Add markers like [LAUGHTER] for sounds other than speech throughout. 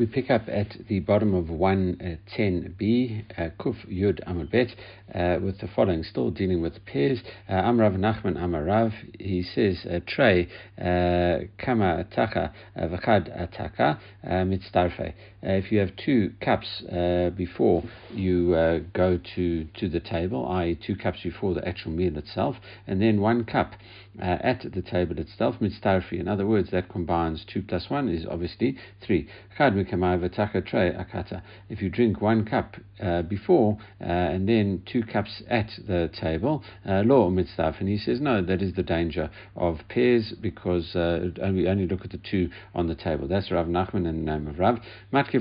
We pick up at the bottom of 110b, uh, Kuf Yud Amud Bet, uh, with the following, still dealing with pairs. Uh, Amrav Nachman Amarav, he says, uh, Trey, uh, Kama Ataka, Vakad Ataka, Mitzdarfe. If you have two cups before you go to, to the table, i.e., two cups before the actual meal itself, and then one cup at the table itself, Mitzdarfe. In other words, that combines two plus one is obviously three. If you drink one cup uh, before uh, and then two cups at the table, uh, law mitzvah, and he says no, that is the danger of pairs because uh, we only look at the two on the table. That's Rav Nachman in the name of Rav.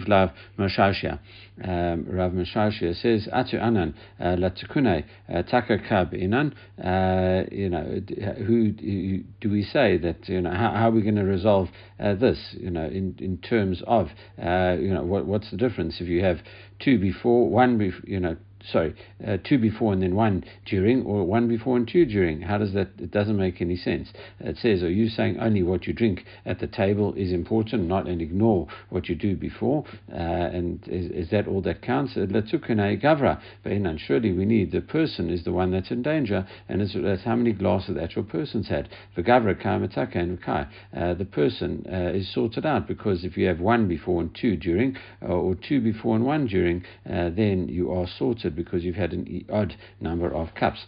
Lav Mashashia. Um, Rav Mashashia says Atu Anan uh, Latukune uh, Taka Kab Inan. You know, who, do we say that? You know, how, how are we going to resolve this? You know, in in terms of uh, you know, what, what's the difference if you have two before, one, bef- you know, sorry, uh, two before and then one during, or one before and two during. How does that? It doesn't make any sense. It says, are you saying only what you drink at the table is important, not and ignore what you do before? Uh, and is, is, that all that counts? Uh, gavra. But surely we need the person is the one that's in danger, and it's, that's how many glasses the actual person's had. The gavra and kai. Uh, the person uh, is sorted out because if you have one before and two during, uh, or two before and one during, then you are sorted because you've had an odd number of cups.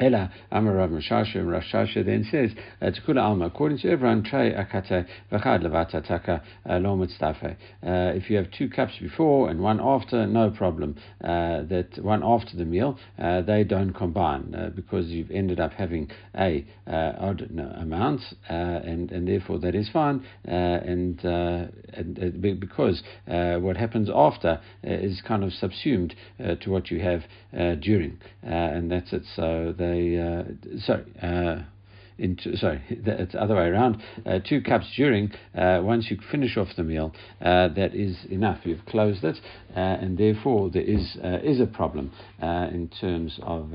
Ella Amar Rav Mashasha and Rashasha then says uh, to Kula Alma, according to everyone, Trey Akate Vachad Levata Taka uh, Lo Mitztafe. Uh, if you have two cups before and one after, no problem. Uh, that one after the meal, uh, they don't combine uh, because you've ended up having a odd no, amount, and and therefore that is fine. and, and because what happens after is kind of subsumed to what you have during, and that's it. So they uh, sorry. Uh, sorry, [LAUGHS] it's the other way around. Uh, two cups during, uh, once you finish off the meal, uh, that is enough. You've closed it, uh, and therefore there is uh, is a problem in terms of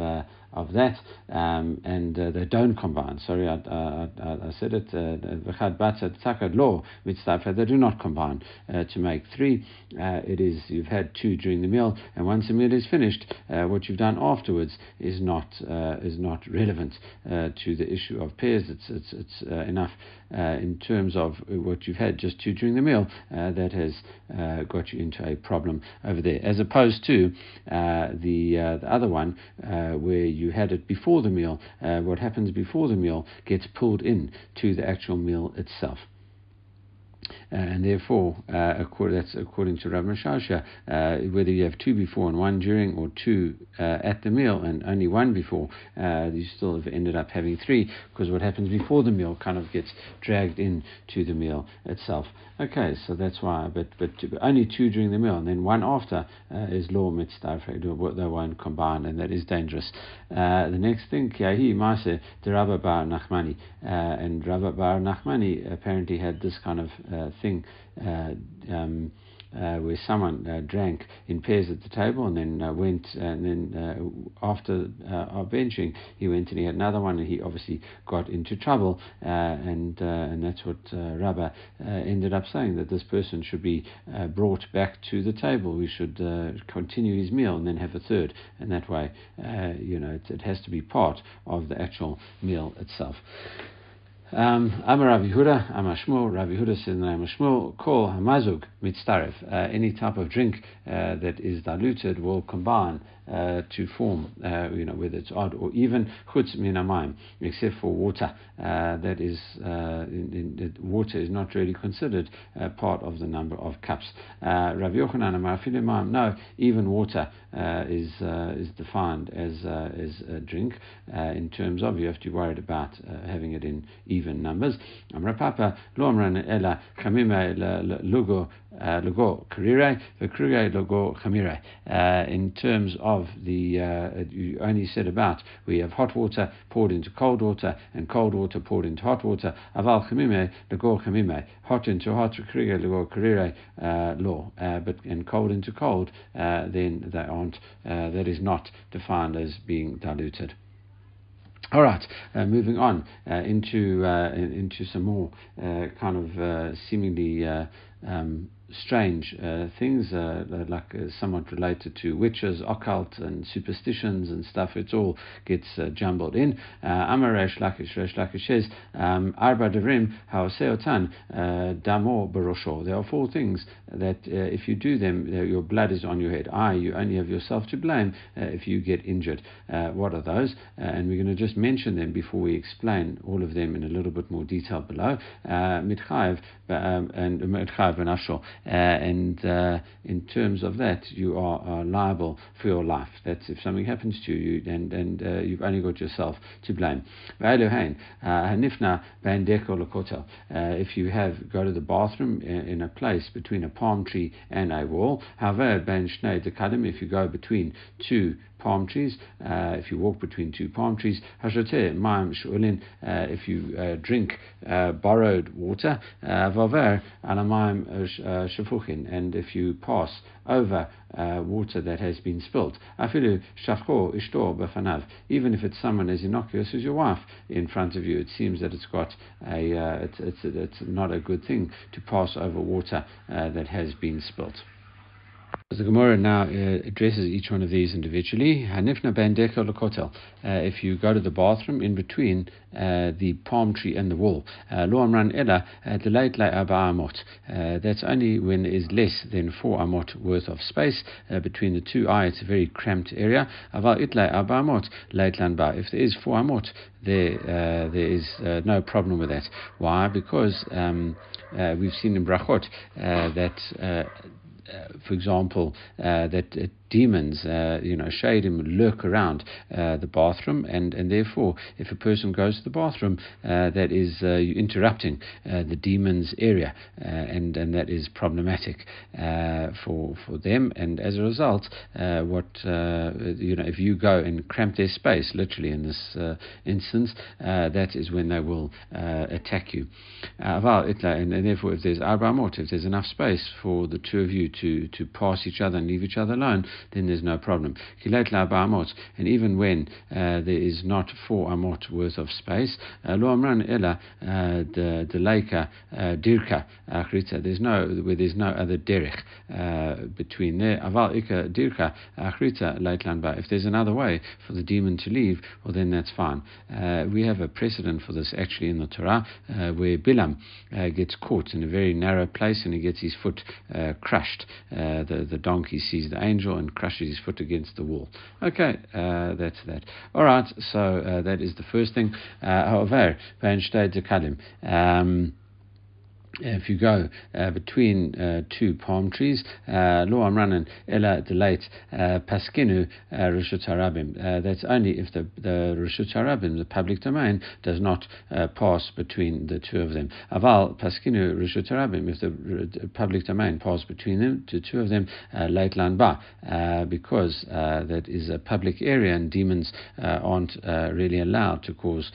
of that, um, and uh, they don't combine. Sorry, I, I, I said it. V'chad batzat takad law mitzvah. They do not combine uh, to make three. Uh, it is you've had two during the meal, and once the meal is finished, uh, what you've done afterwards is not uh, is not relevant uh, to the issue of pairs. It's it's it's enough Uh, in terms of what you've had just two during the meal uh, that has uh, got you into a problem over there, as opposed to the the other one where you had it before the meal, uh, what happens before the meal gets pulled in to the actual meal itself. Uh, and therefore, uh, that's according to Rav Mashasha, uh, whether you have two before and one during, or two at the meal and only one before, you still have ended up having three, because what happens before the meal kind of gets dragged into the meal itself. Okay, so that's why, but but only two during the meal, and then one after is law mitzvah, they won't combine, and that is dangerous. Uh, the next thing, Kiahi Maase, the Rabba Bar Nachmani, and Rabba Bar Nachmani apparently had this kind of uh, thing uh, um, uh, where someone uh, drank in pairs at the table and then went and then after our benching he went and he had another one and he obviously got into trouble and and that's what uh, Rabba ended up saying that this person should be brought back to the table we should continue his meal and then have a third and that way you know it, it has to be part of the actual meal itself. Um, Amar Rav Yehuda, Amar Shmuel, Rav Yehuda the name of Shmuel, call Hamazug mitzaref. Uh, any type of drink uh, that is diluted will combine uh, to form, uh, you know, whether it's odd or even chutz minamayim, except for water. Uh, that is, uh, in, in, water is not really considered uh, part of the number of cups. Uh, Rav Yochanan no, even water is is defined as as a drink in terms of you have to be worried about having it in even numbers. Amar Papa lo amran ela chamime lugo lugo karire v'karire lugo chamire. In terms of the, uh, you only said about, we have hot water poured into cold water and cold water poured into hot water. Aval chamime, legor chamime, hot into hot, kriga legor karire uh, law. Uh, but and cold into cold, uh, then they aren't, uh, that is not defined as being diluted. All right, uh, moving on uh, into uh, into some more kind of seemingly um, strange uh, things, uh, like uh, somewhat related to witches, occult, and superstitions and stuff. It all gets uh, jumbled in. Uh, Lakish, Resh Lakish says, um, Arba Haoseotan uh, Damo Barosho. There are four things that if you do them, your blood is on your head. I, you only have yourself to blame if you get injured. what are those? and we're going to just mention them before we explain all of them in a little bit more detail below. Mitchayev um, and Mitchayev and. Uh, and uh, in terms of that, you are, are, liable for your life. That's if something happens to you, and, and uh, you've only got yourself to blame. If you have go to the bathroom in, in a place between a palm tree and a wall, if you go between two palm trees, uh, if you walk between two palm trees, uh, if you uh, drink uh, borrowed water, shafuchin, and if you pass over water that has been spilt, even if it's someone as innocuous as your wife in front of you, it seems that it's got a, it's, it's, it's not a good thing to pass over water that has been spilt. The Gemara now uh, addresses each one of these individually. Hanifna ben uh, If you go to the bathroom in between uh, the palm tree and the wall, uh, lo amran ella delayt amot. That's only when there is less than four amot worth of space between the two eye. It's a very cramped area. Aval itlay amot ba. If there is four amot, there uh, there is uh, no problem with that. Why? Because um, uh, we've seen in brachot that uh, for example, uh, that uh, demons, uh, you know, shadim lurk around uh, the bathroom, and, and therefore, if a person goes to the bathroom, uh, that is uh, interrupting uh, the demon's area, and and that is problematic for for them. And as a result, what you know, if you go and cramp their space, literally in this instance, that is when they will attack you. and, and therefore, if there's if there's enough space for the two of you to to pass each other and leave each other alone, then there's no problem. And even when uh, there is not four amot worth of space, uh, lo amran ella uh, the leika uh, dirka uh, achrita. There's no where there's no other derech uh, between there. Aval ika dirka achrita leitlan If there's another way for the demon to leave, well then that's fine. we have a precedent for this actually in the Torah where Bilam gets caught in a very narrow place and he gets his foot crushed. the the donkey sees the angel and crushes his foot against the wall. Okay, uh, that's that. All right, so uh, that is the first thing. However, um, if you go uh, between uh, two palm trees, uh, lo amranan ela delate uh, paskinu uh, rishut harabim. That's only if the the rishut harabim, the public domain, does not pass between the two of them. Aval paskinu rishut harabim. If the public domain passes between them, the two of them, late ba, because that is a public area and demons aren't really allowed to cause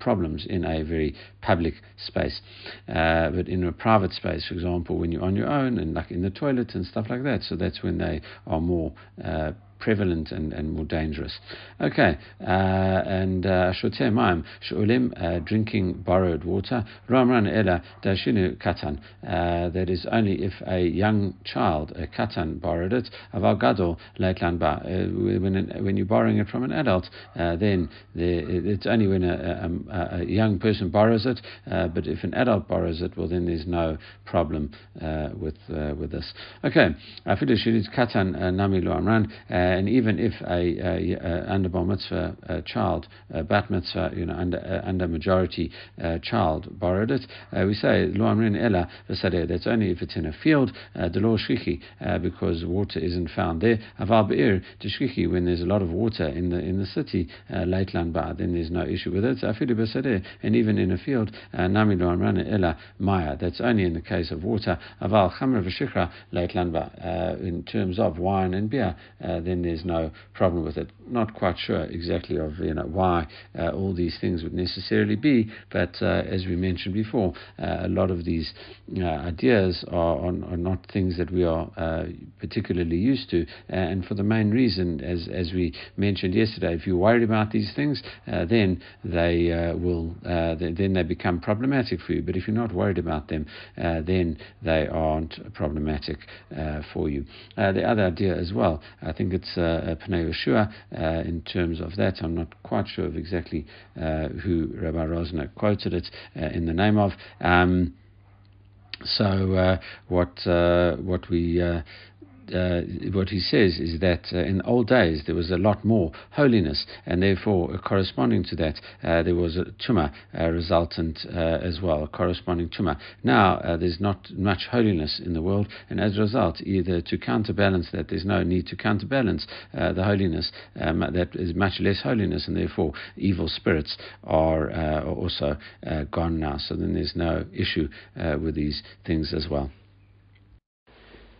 problems in a very public space. but but in a private space, for example, when you're on your own and like in the toilet and stuff like that. So that's when they are more uh, prevalent and, and more dangerous. Okay, uh, and uh, shoteh maim shulim uh, drinking borrowed water. Ramran ela dashinu katan. Uh, that is only if a young child, a katan, borrowed it. Aval leitlan ba. Uh, when when you're borrowing it from an adult, uh, then it's only when a, a, a, young person borrows it. but if an adult borrows it, well then there's no problem with with this. Okay, afidu katan nami lo amran and even if a, a, a under bar mitzvah a child, a bat mitzvah, you know, under uh, under majority uh, child borrowed it, uh, we say lo amrin ella That's only if it's in a field, the law shchichi, because water isn't found there. Aval be'ir shchichi when there's a lot of water in the in the city, leitlan ba, then there's no issue with it. Afidu and even in a field, nami lo amrin ella maya. That's only in the case of water. Aval chamra v'shikra leitlan ba. In terms of wine and beer, then then there's no problem with it. Not quite sure exactly of you know why uh, all these things would necessarily be, but uh, as we mentioned before, uh, a lot of these uh, ideas are, are, are, not things that we are uh, particularly used to, and for the main reason, as as we mentioned yesterday, if you're worried about these things, uh, then they will then they become problematic for you. But if you're not worried about them, then they aren't problematic for you. the other idea as well, I think it's uh, Pnei Yehoshua uh, in terms of that. I'm not quite sure of exactly uh, who Rabbi Rosner quoted it uh, in the name of. Um, so uh, what uh, what we uh, uh, what he says is that uh, in old days there was a lot more holiness, and therefore, uh, corresponding to that, uh, there was a tumah uh, resultant uh, as well, a corresponding tumah. Now there's not much holiness in the world, and as a result, either to counterbalance that, there's no need to counterbalance the holiness, um, that is much less holiness, and therefore evil spirits are, are also gone now. So then there's no issue with these things as well.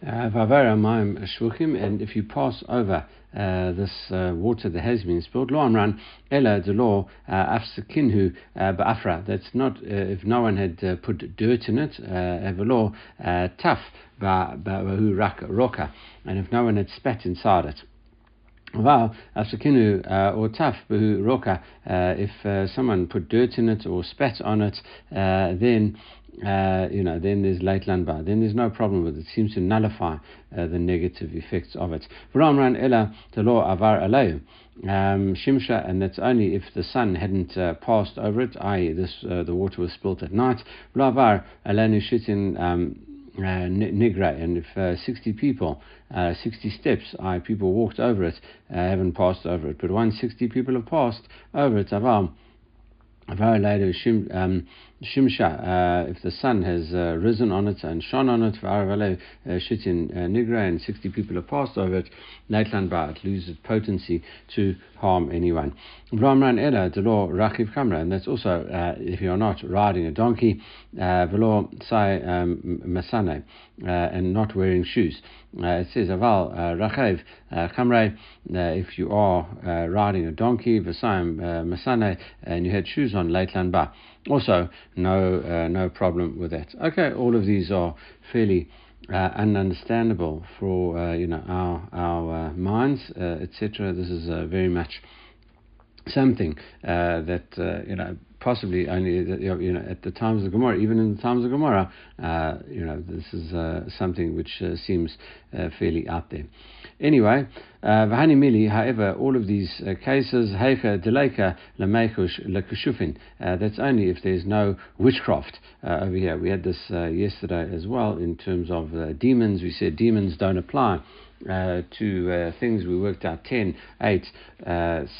Shvuchim, and if you pass over uh, this uh, water that has been spilled, lo amran ella de lo uh, afsakinhu uh, ba'afra. That's not if no one had put dirt in it, evelo taf ba'hu roka, and if no one had spat inside it. Well, afsakinu or taf b'hu roka. If someone put dirt in it or spat on it, then uh, you know, then there's late landbar. Then there's no problem with it. It seems to nullify uh, the negative effects of it. V'ramran ela law avar aleu. Um, shimsha, and that's only if the sun hadn't uh, passed over it, i.e., this uh, the water was spilt at night. V'lavar alenu shitin um, uh, and if uh, 60 people, uh, 60 steps, i.e., people walked over it, uh, haven't passed over it, but once 60 people have passed over it, avar Um, uh, if the sun has uh, risen on it and shone on it, Varavale uh, Shitin uh, Nigra, and 60 people have passed over it, Naitlan Ba, it loses potency to harm anyone. Vlamran Ela, law Rakiv Kamra, and that's also uh, if you're not riding a donkey, Velo Sai um, Masane, and not wearing shoes. It says, Aval Rakiv Kamre, if you are riding a donkey, Vasayim Masane, and you had shoes on, Laitlan Ba. Also, no, uh, no problem with that. Okay, all of these are fairly uh, ununderstandable for uh, you know our our uh, minds, uh, etc. This is uh, very much something that you know possibly only you know at the times of Gemara, even in the times of Gemara, uh, you know this is uh, something which uh, seems uh, fairly out there. Anyway, uh, Vahani Mili, however, all of these uh, cases, Heicha Deleka Lamechush Lekushufin, that's only if there's no witchcraft over here. We had this yesterday as well in terms of demons. We said demons don't apply. to things we worked out 10, 8,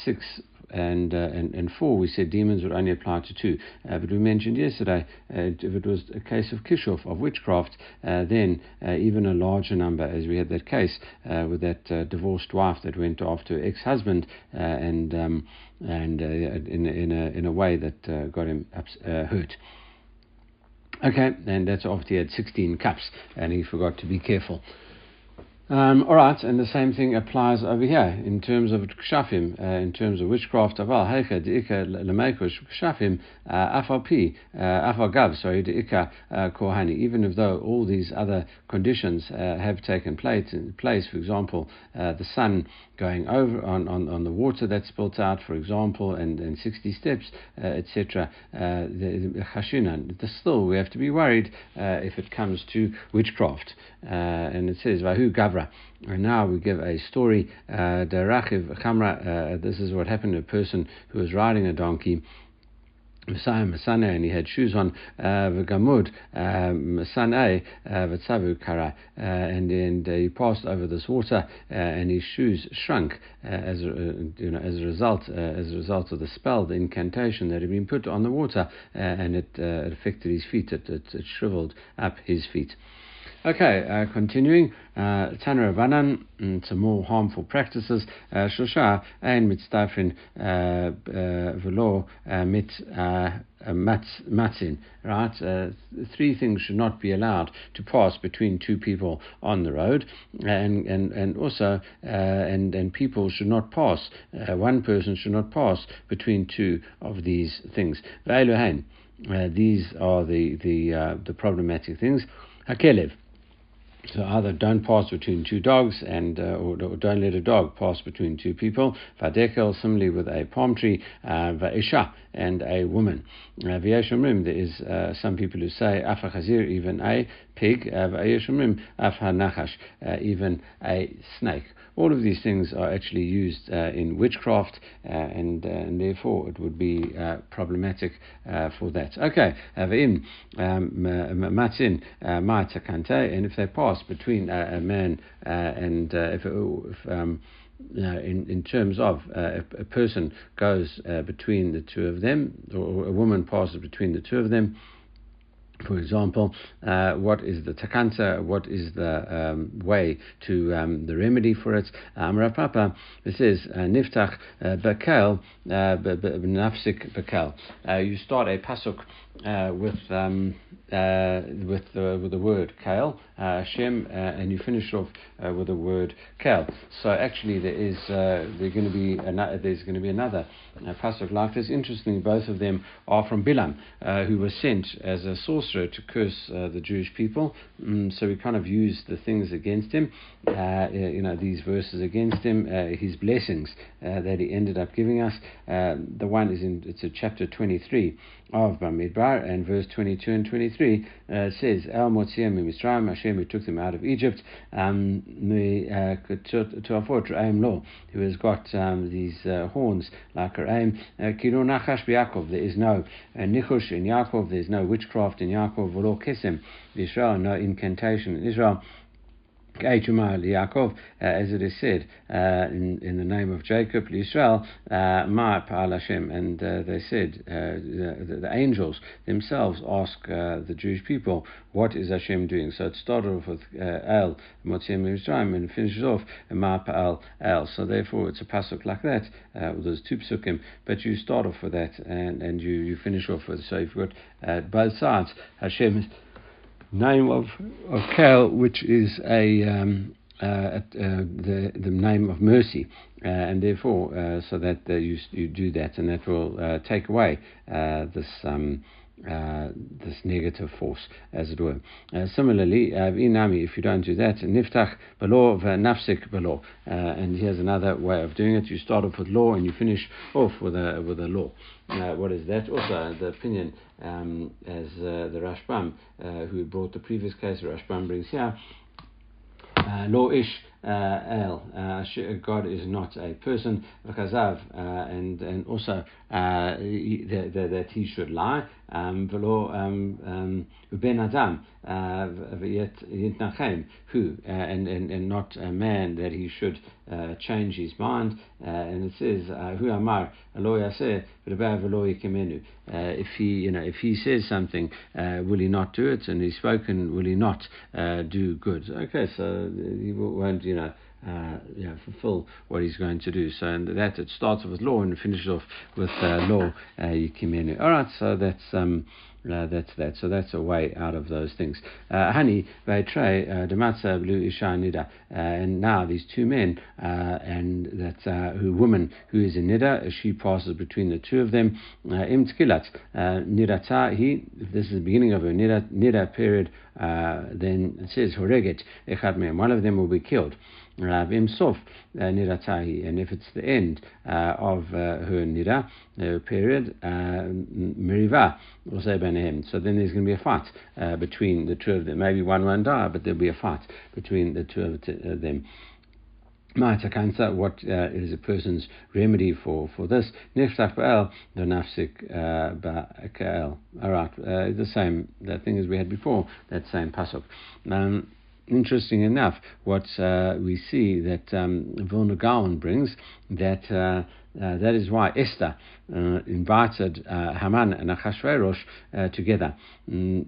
6, and, uh, and, and four, we said demons would only apply to two. Uh, but we mentioned yesterday, uh, if it was a case of kishuf, of witchcraft, uh, then uh, even a larger number, as we had that case with that divorced wife that went off after ex-husband and um, and in, in, a, in a way that got him ups, hurt. Okay, and that's after he had 16 cups and he forgot to be careful. Um, all right, and the same thing applies over here in terms of kshafim, uh, in terms of witchcraft. Aval heicha deika lemekush kshafim uh, afal uh, afal gav. Sorry, deika uh, kohani. Even if though all these other conditions uh, have taken place, place, for example, the sun going over on, on, on the water that's built out, for example, and, and 60 steps, etc. the chashunan. Still, we have to be worried if it comes to witchcraft, and it says vahu gav and now we give a story. Uh, Rachiv Chamra, uh, this is what happened to a person who was riding a donkey. Messiah Masane, and he had shoes on, uh, V'gamud, uh, Masane, uh, V'tzavu Kara, and and he passed over this water, uh, and his shoes shrunk uh, as uh, you know as a result as a result of the spell, the incantation that had been put on the water, and it, it affected his feet. It, it, it shriveled up his feet. Okay, uh, continuing. Uh, Tanner Banan, mm, more harmful practices. Uh, Shosha ein mitztafin velo mit matzin. Right, uh, three things should not be allowed to pass between two people on the road, and and and also uh, and and people should not pass. Uh, one person should not pass between two of these things. Uh, these are the the uh, the problematic things. Hakelev. So either don't pass between two dogs and uh, or, or, don't let a dog pass between two people. Vadekel, similarly with a palm tree, uh, va'isha, and a woman. Uh, there is uh, some people who say afachazir, even a pig, nachash, uh, even a snake. All of these things are actually used uh, in witchcraft, uh, and, uh, and therefore it would be uh, problematic for that. Okay, v'im um, matzin ma'atakante, and if they pass between a man and if, if um, uh, in, in terms of uh, a, a, person goes uh, between the two of them, or a woman passes between the two of them, for example, uh, what is the takanta, what is the um, way to um, the remedy for it. Amra Papa, this is uh, niftach uh, bekel, nafsik bekel. You start a pasuk uh, with um, uh, with the with the word kale uh, Hashem, uh, and you finish off uh, with the word kale. So actually, there is uh, there's going to be another, there's going to be another uh, pasuk like this. Interestingly, both of them are from Bilam, who was sent as a sorcerer to curse the Jewish people. Mm, so we kind of use the things against him, you know, these verses against him, his blessings that he ended up giving us. the one is in it's a chapter 23 of Bamidbar, and verse 22 and 23 uh, says, El Motziim Mitzrayim, Hashem who took them out of Egypt, um, Re'im Lo, who has got um, these uh, horns like Re'im, uh, Kiro Nachash Yaakov, there is no uh, Nichush in Yaakov, there is no witchcraft in Yaakov, V'lo Kesem, Israel, no incantation in Israel. Yaakov, uh, as it is said uh, in, in the name of Jacob, Israel, uh, Ma Hashem, and uh, they said uh, the, the, angels themselves ask uh, the Jewish people, "What is Hashem doing?" So it started off with El Motzim Mitzrayim and finishes off Ma Pa'al El. So therefore, it's a pasuk like that. there's two psukim, but you start off with that and, and you, you finish off with. So you've got both sides. Hashem name of, of Kel, which is a um, uh, uh, the the name of mercy, uh, and therefore, uh, so that uh, you you do that, and that will uh, take away this. Um, uh, this negative force, as it were. Uh, similarly, inami, if you don't do that, niftach below nafsik below, and here's another way of doing it. You start off with law and you finish off with a with a law. Uh, what is that? Also, the opinion um, as uh, the Rashbam, uh, who brought the previous case, Rashbam brings here, lo ish uh, Uh, el. Uh, uh, God is not a person. V'chazav, uh, and and also that he should lie. Um, um, um, ben adam who and, and and not a man that he should change his mind. and it says hu amar. If he you know if he says something, will he not do it? And he's spoken, will he not do good? Okay, so he won't you know, uh, you know, fulfill what he's going to do. So and that it starts off with law and finishes off with uh, law uh. All right, so that's um, uh, that's that. So that's a way out of those things. Uh, Hani vaytrei uh, dematza blue isha nida. And now these two men and that who woman who is in nida, she passes between the two of them. Im tkilat nidata he. This is the beginning of a nida nida period. then it says horeget echad One of them will be killed. Im sof niratahi, and if it's the end of her nira period, him. So then there's going to be a fight uh, between the two of them. Maybe one won't die, but there'll be a fight between the two of uh, them. cancer, what uh, is a person's remedy for, for this? Ba'el, the nafsik uh, ba'el. Alright, uh, the same that thing as we had before, that same pasuk. Um, interesting enough, what uh, we see that um, Vilna Gaon brings, that uh, uh, that is why Esther uh, invited uh, Haman and Achashverosh uh, together. Mm,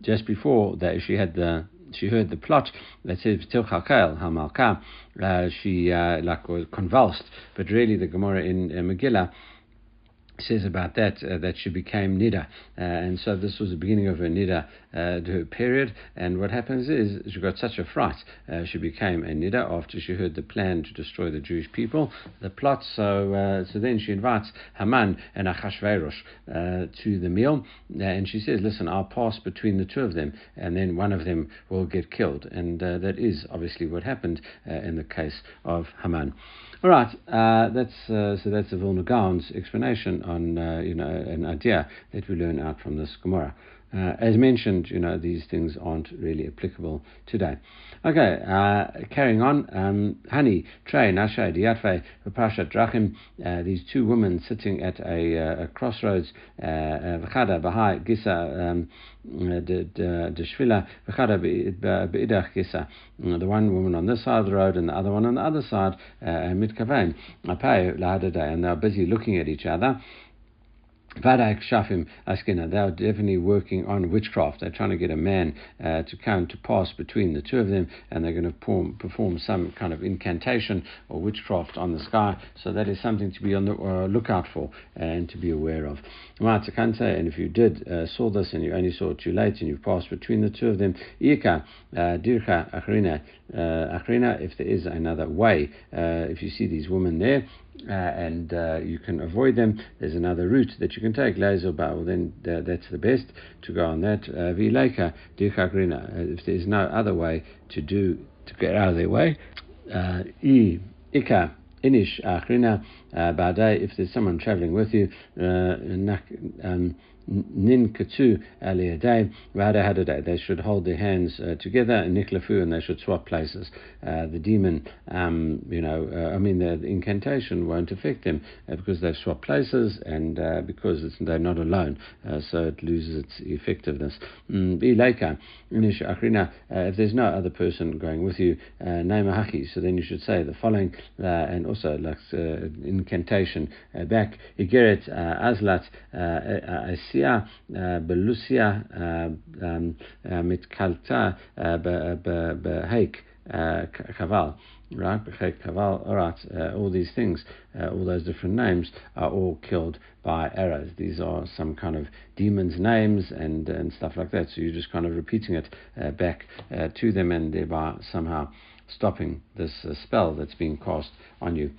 just before that, she had the she heard the plot that says Tilchakel Hamalka. She like was convulsed, but really the Gemara in Megillah says about that uh, that she became nida, uh, and so this was the beginning of her nida uh, period. And what happens is she got such a fright, uh, she became a nida after she heard the plan to destroy the Jewish people, the plot. So uh, so then she invites Haman and Achashverosh uh, to the meal, and she says, "Listen, I'll pass between the two of them, and then one of them will get killed." And that is obviously what happened in the case of Haman. All right, that's so that's the Vilna Gaon's explanation on uh, you know an idea that we learn out from this Gemara. Uh, as mentioned, you know, these things aren't really applicable today. Okay, uh, carrying on. Um, Hani, Trey, Nashai, Diatve, Vapashat, Drachim, uh, these two women sitting at a, uh, a crossroads, uh, Vachada, Gisa, um, the Shvila, Vachada, Beidach, Gisa. The one woman on this side of the road and the other one on the other side, Mitkavain, Apai, Lahadada, and they're busy looking at each other. Vadak Shafim Askina, they are definitely working on witchcraft. They're trying to get a man uh, to come to pass between the two of them, and they're going to perform, perform some kind of incantation or witchcraft on the sky. So that is something to be on the uh, lookout for and to be aware of. And if you did uh, saw this and you only saw it too late and you passed between the two of them, Ika, uh, Dircha, Achrina, uh, if there is another way, uh, if you see these women there, uh, and uh, you can avoid them. There's another route that you can take, laser well, then uh, that's the best to go on that. Vileka, Dukagrina, if there's no other way to do to get out of their way. I, Ika, Inish, Achrina, Badai, if there's someone traveling with you, um, nin katu aliyaday, rada hadaday. They should hold their hands uh, together, and niklafu, and they should swap places. Uh, the demon, um, you know, uh, I mean, the incantation won't affect them because they've swapped places and because they're not alone, so it loses its effectiveness. Mm, if there's no other person going with you, name so then you should say the following, and also like incantation back. Igeret azlat Asia בלוסיה מתקלטה בהיק קבל. Right, Kaval, Arat, uh, all these things, uh, all those different names are all killed by arrows. These are some kind of demons' names and and stuff like that. So you're just kind of repeating it uh, back uh, to them and thereby somehow stopping this uh, spell that's being cast on you.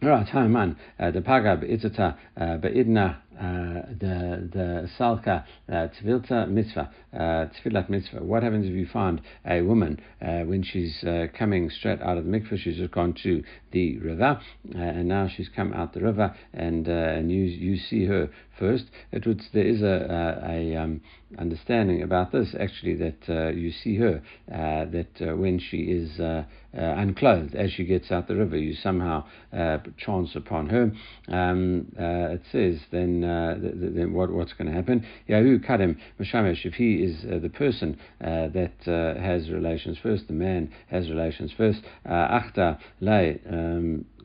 Right, hi man. The pagab itata beidna the the salka tvilta mitzvah tfilat mitzvah. What happens if you find a woman uh, when she's uh, coming straight out of the mikveh? She's just gone to the river, uh, and now she's come out the river, and and you you see her first. It would there is a a, a um, understanding about this actually that you see her that when she is unclothed as she gets out the river, you somehow chance upon her. Um, uh, it says then, uh, then what, what's going to happen? Yahu Kadim Mashamesh, if he is uh, the person uh, that uh, has relations first, the man has relations first, Achta Lay.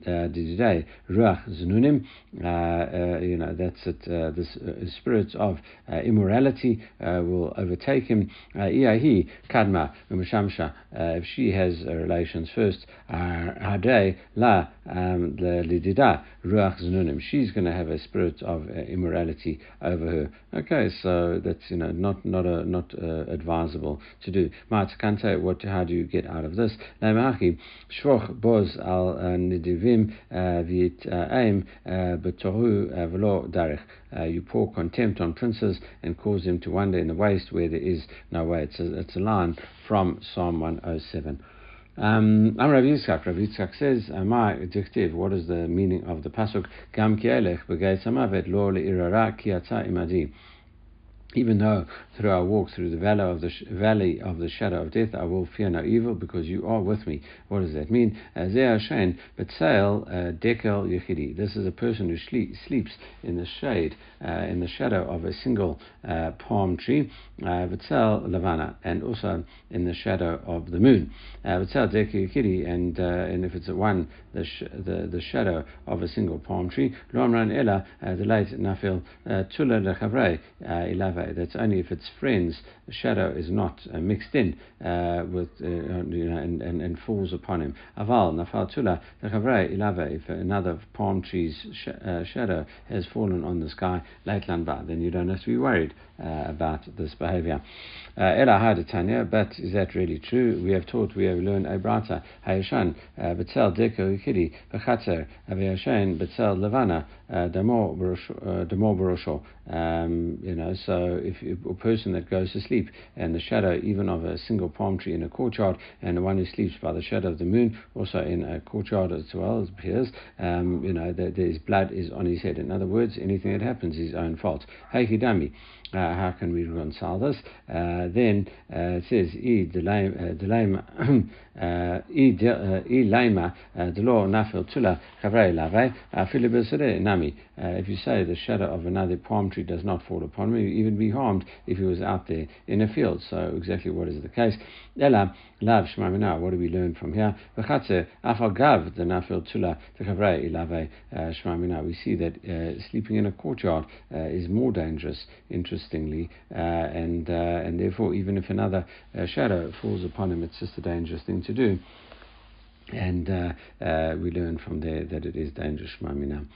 Um, uh, today, ruach zununim, uh, uh, you know, that's it, uh, the spirits of immorality will overtake him. Iahi kadma umashamsha, if she has relations first, hadei la um, lidida ruach zununim, she's going to have a spirit of immorality over her. Okay, so that's you know not not a, not advisable to do. Ma'atakante, what how do you get out of this? Boz al nidivim v'it uh, b'tohu uh, uh, v'lo darich. You pour contempt on princes and cause them to wander in the waste where there is no way. It's a, it's a line from Psalm 107. Um, I'm Rav Yitzchak. Rav Yitzchak says, "My. What is the meaning of the pasuk? Gam samavet lo le'irara ki imadi." Even though through our walk through the valley of the sh- valley of the shadow of death, I will fear no evil because you are with me. What does that mean? Shein Betzael uh, Dekel Yechidi. This is a person who sleep, sleeps in the shade, uh, in the shadow of a single uh, palm tree. Betzael Lavana, and also in the shadow of the moon. Betzael Dekel Yechidi, and and if it's a one, the, sh- the the shadow of a single palm tree. Lo Amran Ella, the late Nafil Tula Lechavrei Ilav ilave. That's only if its friends, shadow is not uh, mixed in uh, with, uh, you know, and, and, and falls upon him. Aval nafal tula ilave. If another palm tree's sh- uh, shadow has fallen on the sky, leitlan ba, then you don't have to be worried uh, about this behavior. Ela hadatanya, but is that really true? We have taught, we have learned Ibrata, Hayashan, Betzel Deko קירי, בחצר, וישן בצל לבנה, אה, אה, דמו בראשו. Um, you know, so if, if, a person that goes to sleep and the shadow even of a single palm tree in a courtyard, and the one who sleeps by the shadow of the moon, also in a courtyard as well appears, um, you know, that his blood is on his head. In other words, anything that happens is his own fault. Hey Hidami. Uh, how can we reconcile this? Uh, then uh, it says, "I delema i lema delo nafil tula chavrei lave nami." If you say the shadow of another palm tree does not fall upon me, even be harmed if he was out there in a field. So exactly what is the case? Ela lav shmamina. What do we learn from here? V'chatze afagav the nafil tula chavrei lave shmamina. We see that uh, sleeping in a courtyard uh, is more dangerous. Interestingly, uh, and and therefore even if another shadow falls upon him, it's just a dangerous thing to do. And uh, uh, we learn from there that it is dangerous, Mamina.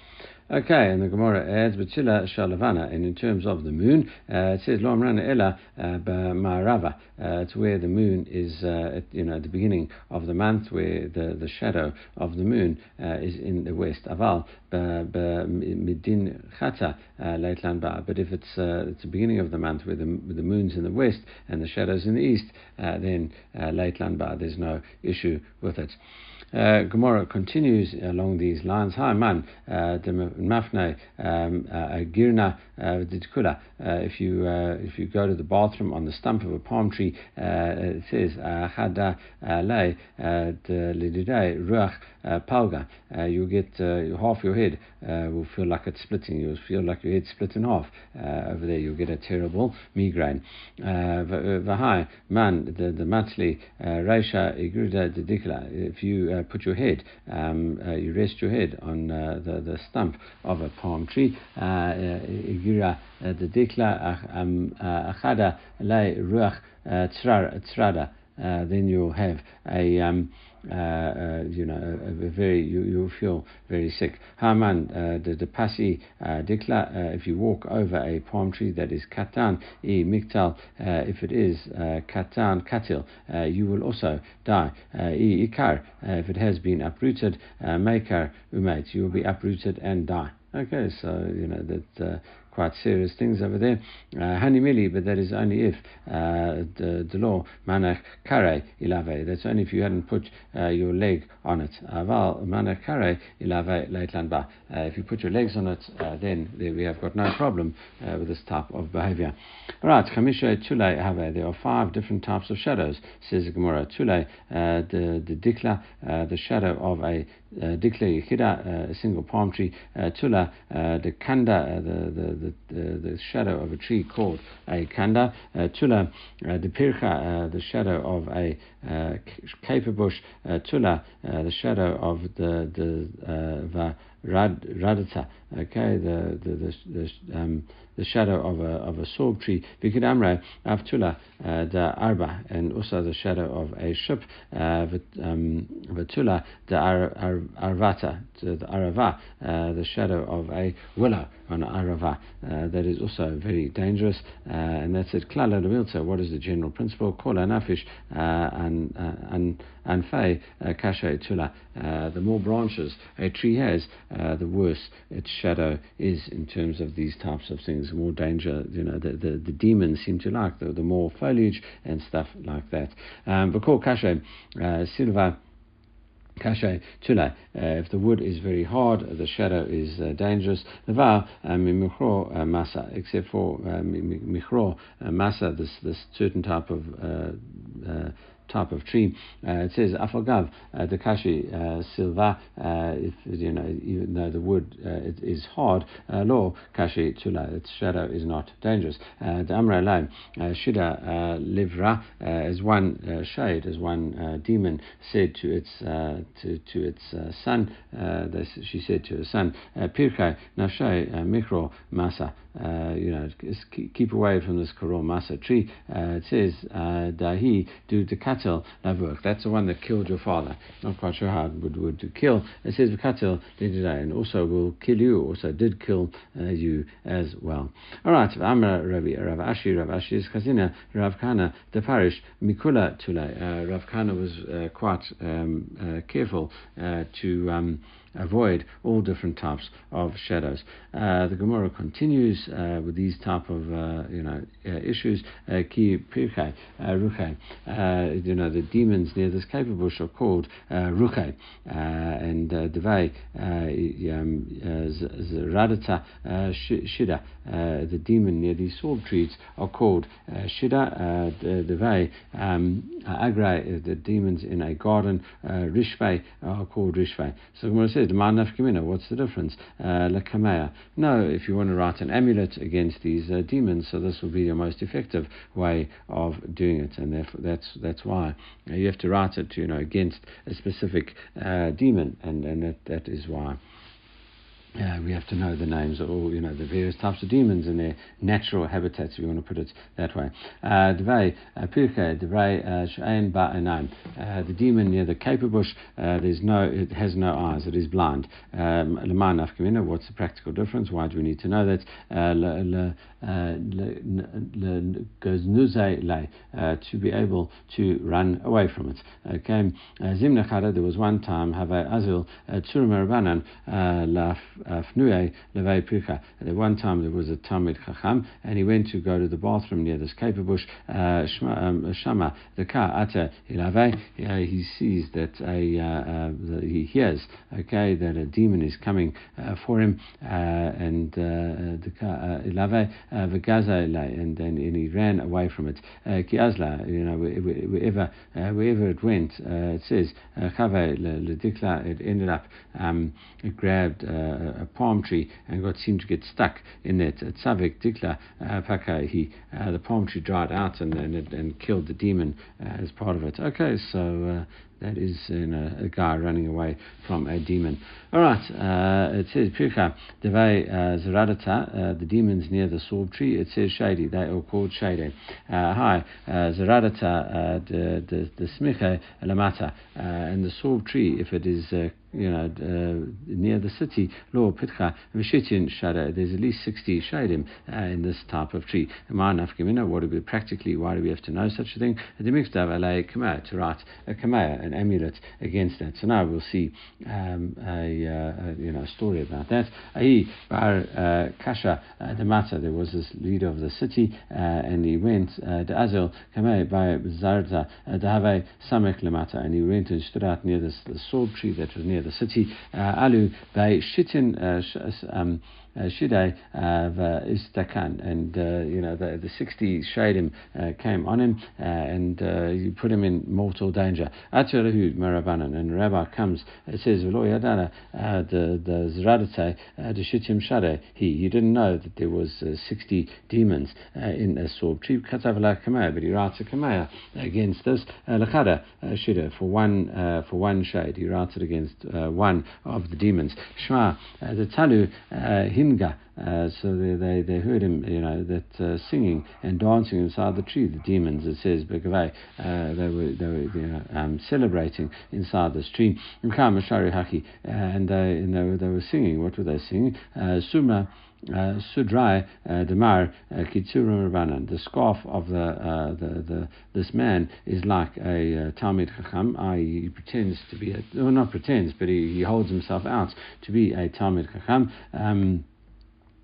Okay, and the Gemara adds, but B'tzila Shalavana, and in terms of the moon, uh, it says, Lo Amrana Ella Ma'arava, it's where the moon is, uh, at, you know, at the beginning of the month, where the, the shadow of the moon uh, is in the west. Aval, Midin Chata, uh, Leitlan. But if it's, it's the beginning of the month, where the, where the moon's in the west and the shadow's in the east, then Leitlan Ba, there's no issue with it. Uh, Gemara continues along these lines. Hi man, uh, mafne um, uh, girna ditkula. If you if you go to the bathroom on the stump of a palm tree, it says hada lay ruach Uh, palga. Uh, you'll get uh, half your head will feel like it's splitting. You'll feel like your head's split in half. over there, you'll get a terrible migraine. Vahai man the the matzli reisha igruda didikla. If you uh, put your head, um, uh, you rest your head on uh, the, the stump of a palm tree. Igira the dikla um, achada lei ruach tzrada. Then you'll have a um, uh, uh, you know, a, a very you you feel very sick. Haman uh, the the pasi uh, dikla. Uh, if you walk over a palm tree that is katan i miktal, uh, if it is katan katil, you will also die. I ikar if it has been uprooted, makar umait, you will be uprooted and die. Okay, so you know that quite serious things over there. Uh, Hanimili, but that is only if uh, the, the law manach kare ilave. That's only if you hadn't put uh, your leg on it. Aval manach kare ilave leitlan ba. Uh, if you put your legs on it, uh, then we have got no problem uh, with this type of behavior. Right, chamisha tule have. There are five different types of shadows. Says Gemara tule the the dikla, the shadow of a dikla yichida, a single palm tree. tula the kanda, the the the, the, shadow of a tree called a kanda. Uh, tula, uh, the pircha, uh, the shadow of a uh, bush. Uh, tula, uh, the shadow of the the Rad, radata, okay, the the the, the, um, the shadow of a of a sorb tree. Vikid amra avtula uh, the arba, and also the shadow of a ship. Uh, um, Vatula ar, arvata, the arava, uh, the shadow of a willow on arava. Uh, that is also very dangerous, uh, and that's it. Klala milta. What is the general principle? Kola nafish and and and fei kashe tula. The more branches a tree has, uh, the worse its shadow is in terms of these types of things. The more danger, you know, the, the, the demons seem to like, the, the more foliage and stuff like that. Um, Kashe, uh, Silva. Kashe tula. Uh, if the wood is very hard, the shadow is uh, dangerous. Nava uh, michro masa, except for michro masa, this this certain type of type of tree. Uh, it says afagav uh, the kashi uh, silva. Uh, if you know, even though the wood uh, is hard, uh, lo kashi tula. Its shadow is not dangerous. The amra lai shida livra as one shade, as one demon said to its to to its son. she said to her son, pirkai nashai mikro masa. Uh, you know, keep away from this Karol Masa tree. Uh, it says, uh Dahi do the katel lavurk. That's the one that killed your father. Not quite sure how it would, would kill. It says, katel and also will kill you, also did kill you as well. All right, Amra Ravi, Rav Ashi, Rav Ashi is Chazina, Rav Kana, the parish, Mikula Tule. Rav Kana was quite um, careful to. Um, avoid all different types of shadows. Uh, the Gemara continues uh, with these type of uh, you know uh, issues. Uh, ki pirchai uh, You know the demons near this caper bush are called ruchai, and devei zradata shida. The demon near these sword trees are called shida. Devei um, agra. The demons in a garden rishvei are called rishvei. So Gemara says said, what's the difference? Uh, no, if you want to write an amulet against these uh, demons, so this will be your most effective way of doing it, and therefore that's that's why you have to write it, you know, against a specific uh, demon, and and that, that is why. Uh, we have to know the names of all, you know, the various types of demons and their natural habitats, if you want to put it that way. Uh, uh, She'en Ba'anan. The demon near the caper bush, uh, there's no, it has no eyes, it is blind. Um, what's the practical difference? Why do we need to know that? To be able to run away from it. Okay. There was one time, Azil, Rabbanan, Fnue At one time there was a Talmid Chacham, and he went to go to the bathroom near this caper bush. Uh, um, Shama, the car Ata Ilave, he sees that a uh, uh, he hears okay that a demon is coming uh, for him, uh, and uh, the Vagaza and then and he ran away from it. Kiazla, you know, wherever wherever it went, it says Chave. It ended up um, it grabbed a palm tree and got seemed to get stuck in it. Tzavik Dikla Paka, he uh, the palm tree dried out and and, and killed the demon uh, as part of it. Okay, so uh, that is know, a guy running away from a demon. All right, uh, it says Pircha Devei Zeradata, the demons near the sorb tree. It says Shady. They are called Shady. Hi, Zeradata the the Smicha Lamata, and the sorb tree if it is you know, uh, near the city, Lo Pitcha Vishitin Shada, there's at least 60 Shadim uh, in this type of tree. What do we practically, why do we have to know such a thing? The Mikdav Alay Kameh, to write a Kameh, an amulet against that. So now we'll see um, a, uh, a, you know, story about that. Ahi Bar uh, Kasha uh, the Mata, there was this leader of the city, uh, and he went, the Azel Kameh by Zarza, the Have Samek Lamata, and he went and stood out near this the sorb tree that was near the city. Uh, alu by Shitin uh, um, uh, Shidei Istakan, and you know the, the 60 Shadim came on him, and you put him in mortal danger. Atirahu Marabanan, and Rabbi comes, it says, V'lo Yadana, the the Zradate, the Shitim Shade, he, he didn't know that there was 60 demons in a sorb tree, Katavala Kamaya, but he writes a Kamaya against this, Lachada Shida, for one, for one shade, he writes it against uh, one of the demons. Shema, uh, the Talu uh, Hinga. Uh, so they, they, they heard him, you know, that uh, singing and dancing inside the tree. The demons, it says, uh, they were they were you know, um, celebrating inside this tree. And they, and they, were, they were singing. What were they singing? suma Uh, Sudrai uh, Demar uh, Rabbanan. The scarf of the, uh, the, the this man is like a uh, Talmid Chacham. he pretends to be a, well, not pretends, but he, he holds himself out to be a Talmid Chacham. Um,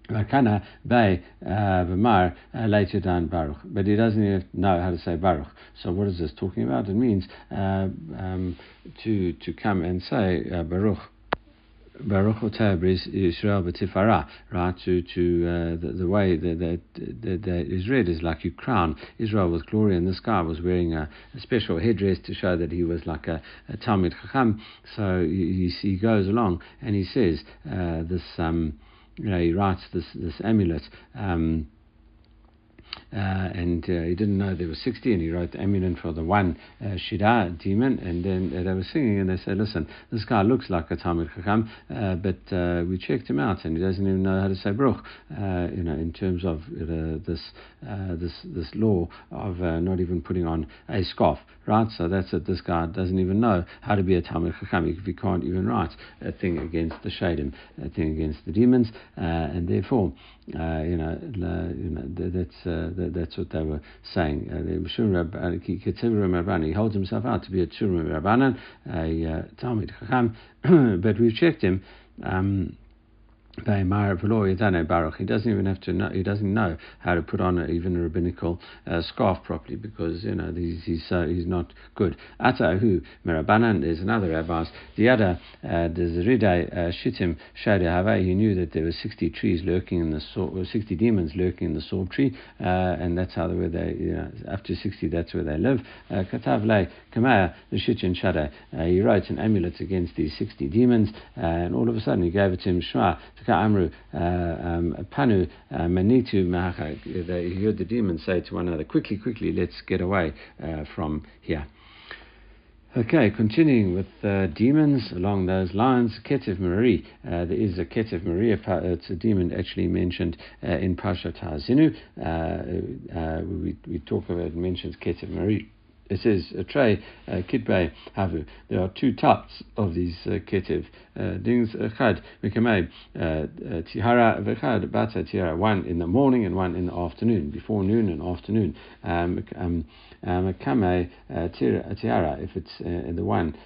Vakana by Vamar later than Baruch, but he doesn't even know how to say Baruch. So what is this talking about? It means uh, um, to to come and say uh, Baruch. Baruch is Israel B'Tifara, right? To to uh, the, the, way that, that, that, is read is like you crown Israel with glory, and this guy was wearing a, a special headdress to show that he was like a, a Talmid Chacham. So he, he goes along and he says uh, this. Um, you know, he writes this this amulet. Um, uh, and uh, he didn't know there were 60, and he wrote the amulet for the one uh, demon, and then uh, they were singing, and they said, listen, this guy looks like a Talmud Chacham, uh, but uh, we checked him out, and he doesn't even know how to say Bruch, you know, in terms of this, this, this law of not even putting on a scarf, right? So that's it, this guy doesn't even know how to be a Talmud Chacham. If he can't even write a thing against the Shadim, a thing against the demons, and therefore, you know, you know that's, that, that's what they were saying. Uh, he holds himself out to be a Tzurim Rabbanan, a uh, Talmud Chacham, [COUGHS] but we've checked him. Um, Baruch. He doesn't even have to know. He doesn't know how to put on a, even a rabbinical uh, scarf properly because you know he's he's, he's not good. Atahu Merabanan. There's another rabbi. The other uh, the Zeridai uh, Shittim Shadeh He knew that there were 60 trees lurking in the or 60 demons lurking in the saw tree, uh, and that's how where they you know after 60 that's where they live. Uh, Katav Le Kamaya the Shittim Shadeh. He wrote an amulet against these 60 demons, and all of a sudden he gave it to him Shema Amru uh, um, Panu uh, Manitu Mahacha. He heard the demons say to one another, "Quickly, quickly, let's get away uh, from here." Okay, continuing with uh, demons along those lines, Ketiv Marie. Uh, there is a Ketiv Marie, it's a demon actually mentioned uh, in Parshat Ha'azinu. we, we talk about it, mentions Ketiv Marie it says a tray uh, kitbei havu. There are two types of these uh, ketiv uh, things. Echad mikamei tihara vechad bata tihara. One in the morning and one in the afternoon, before noon and afternoon. Um, um, Kamei tihara. If it's in the one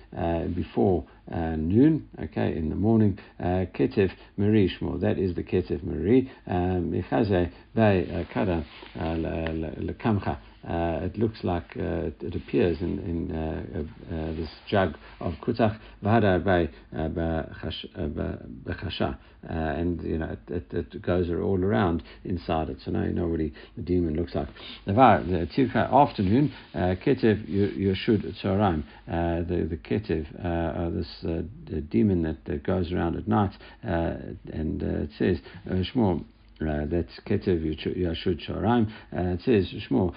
before uh, noon, okay, in the morning. Uh, Ketef Meri Shmo, that is the Meri. Mechaze Bei Kada. Uh, it looks like uh, it appears in, in uh, uh this jug of kutach vada by bechasha, and you know it, it, it, goes all around inside it. So now you know what he, the demon looks like. The tirka afternoon ketev yeshud tzoraim, the the ketev, this the demon that, that goes around at night, and it says shmor. Uh, that's Ketev Yashud Shoraim. Uh, it says Shmuel.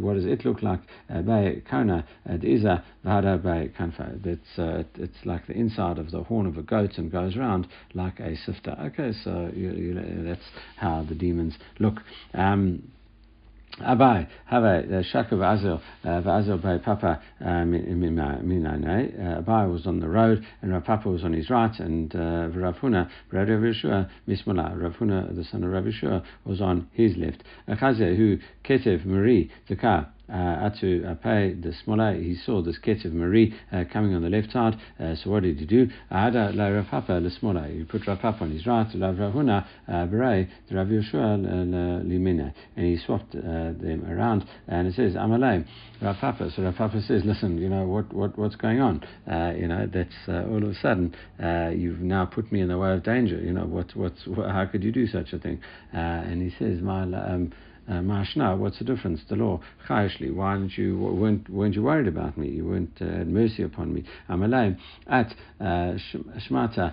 What does it look like? Uh, by Kana Diza Vada by Kanfa. Uh, it's like the inside of the horn of a goat and goes around like a sifter. Okay, so you, you, that's how the demons look. Um, Abai, Have uh, Shakav Azil, Vazil uh, by Papa uh, Minane. Abai was on the road, and Rav Papa was on his right, and uh, Ravuna, Rav Yeshua, Mismala, Ravuna, the son of Rav Yeshua, was on his left. Achaze, who Ketev Marie, the car, uh, Atu Apay the smaller, he saw this Ket of Marie uh, coming on the left side. Uh, so what did he do? Ada la Rav Papa the smaller. He put Rav Papa on his right, La Ravuna Berei, the Rav Yeshua Limina, and he swapped them around. And it says Amalei Rav Papa. So Rav Papa says, listen, you know what what what's going on? you know that's all of a sudden you've now put me in the way of danger. You know what what's what, how could you do such a thing? and he says, my um, uh, Mashna, what's the difference? The law. Chayishli, why didn't you, weren't, weren't you worried about me? You weren't uh, had mercy upon me. Amalei, at uh, Shmata,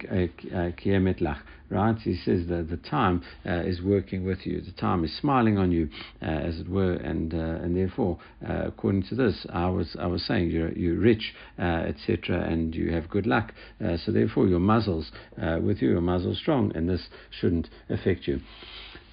Kiemetlach, right? He says that the time uh, is working with you, the time is smiling on you, uh, as it were, and uh, and therefore, according to this, I was I was saying you're you're rich, etc., and you have good luck. so therefore, your muzzles with you, your muzzle strong, and this shouldn't affect you.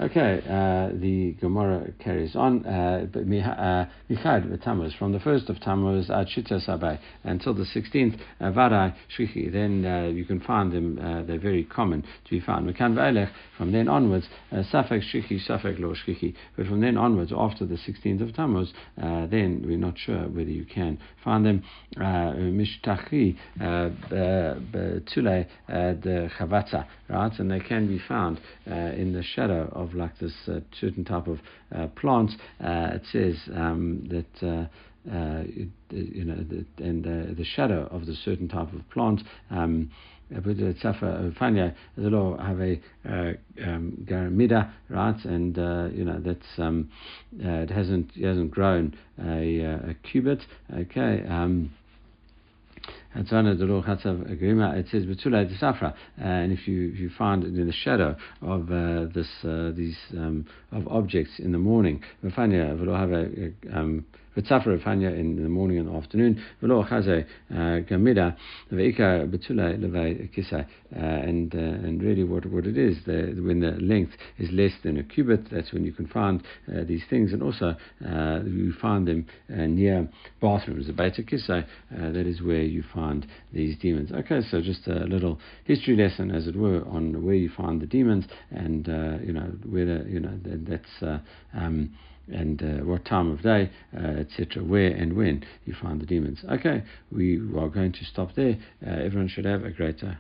Okay, uh, the Gemara carries on. Uh, Michad uh, Tammuz, from the first of Tammuz at Shita Sabai until the 16th, uh, Varai Shrichi, then uh, you can find them, uh, they're very common to be found. Mekan Va'elech, from then onwards, Safek Shrichi, Safek Lo Shrichi, but from then onwards, after the 16th of Tammuz, then we're not sure whether you can find them. Mishtachi Tule the Chavatza, right, and they can be found in the shadow of of like this uh, certain type of uh, plant. Uh, it says um, that. You know, the, and the shadow of the certain type of plant. Um, have a um, garamida, right? And uh, you know that's um, uh, it hasn't it hasn't grown a, a cubit, okay. Um, it says Betula de Safra, and if you if you find it in the shadow of uh, this uh, these um, of objects in the morning, um, v'tzafar Rafanya in the morning and afternoon, v'lo chaze uh, gamida ve'ika betula levei kisai, uh, and uh, and really what what it is, the, when the length is less than a cubit, that's when you can find uh, these things, and also uh, you find them uh, near bathrooms. The beta that is where you find these demons. Okay, so just a little history lesson, as it were, on where you find the demons, and you know whether you know that, that's. Um, and uh, what time of day, uh, etc., where and when you find the demons. Okay, we are going to stop there. Uh, everyone should have a great day.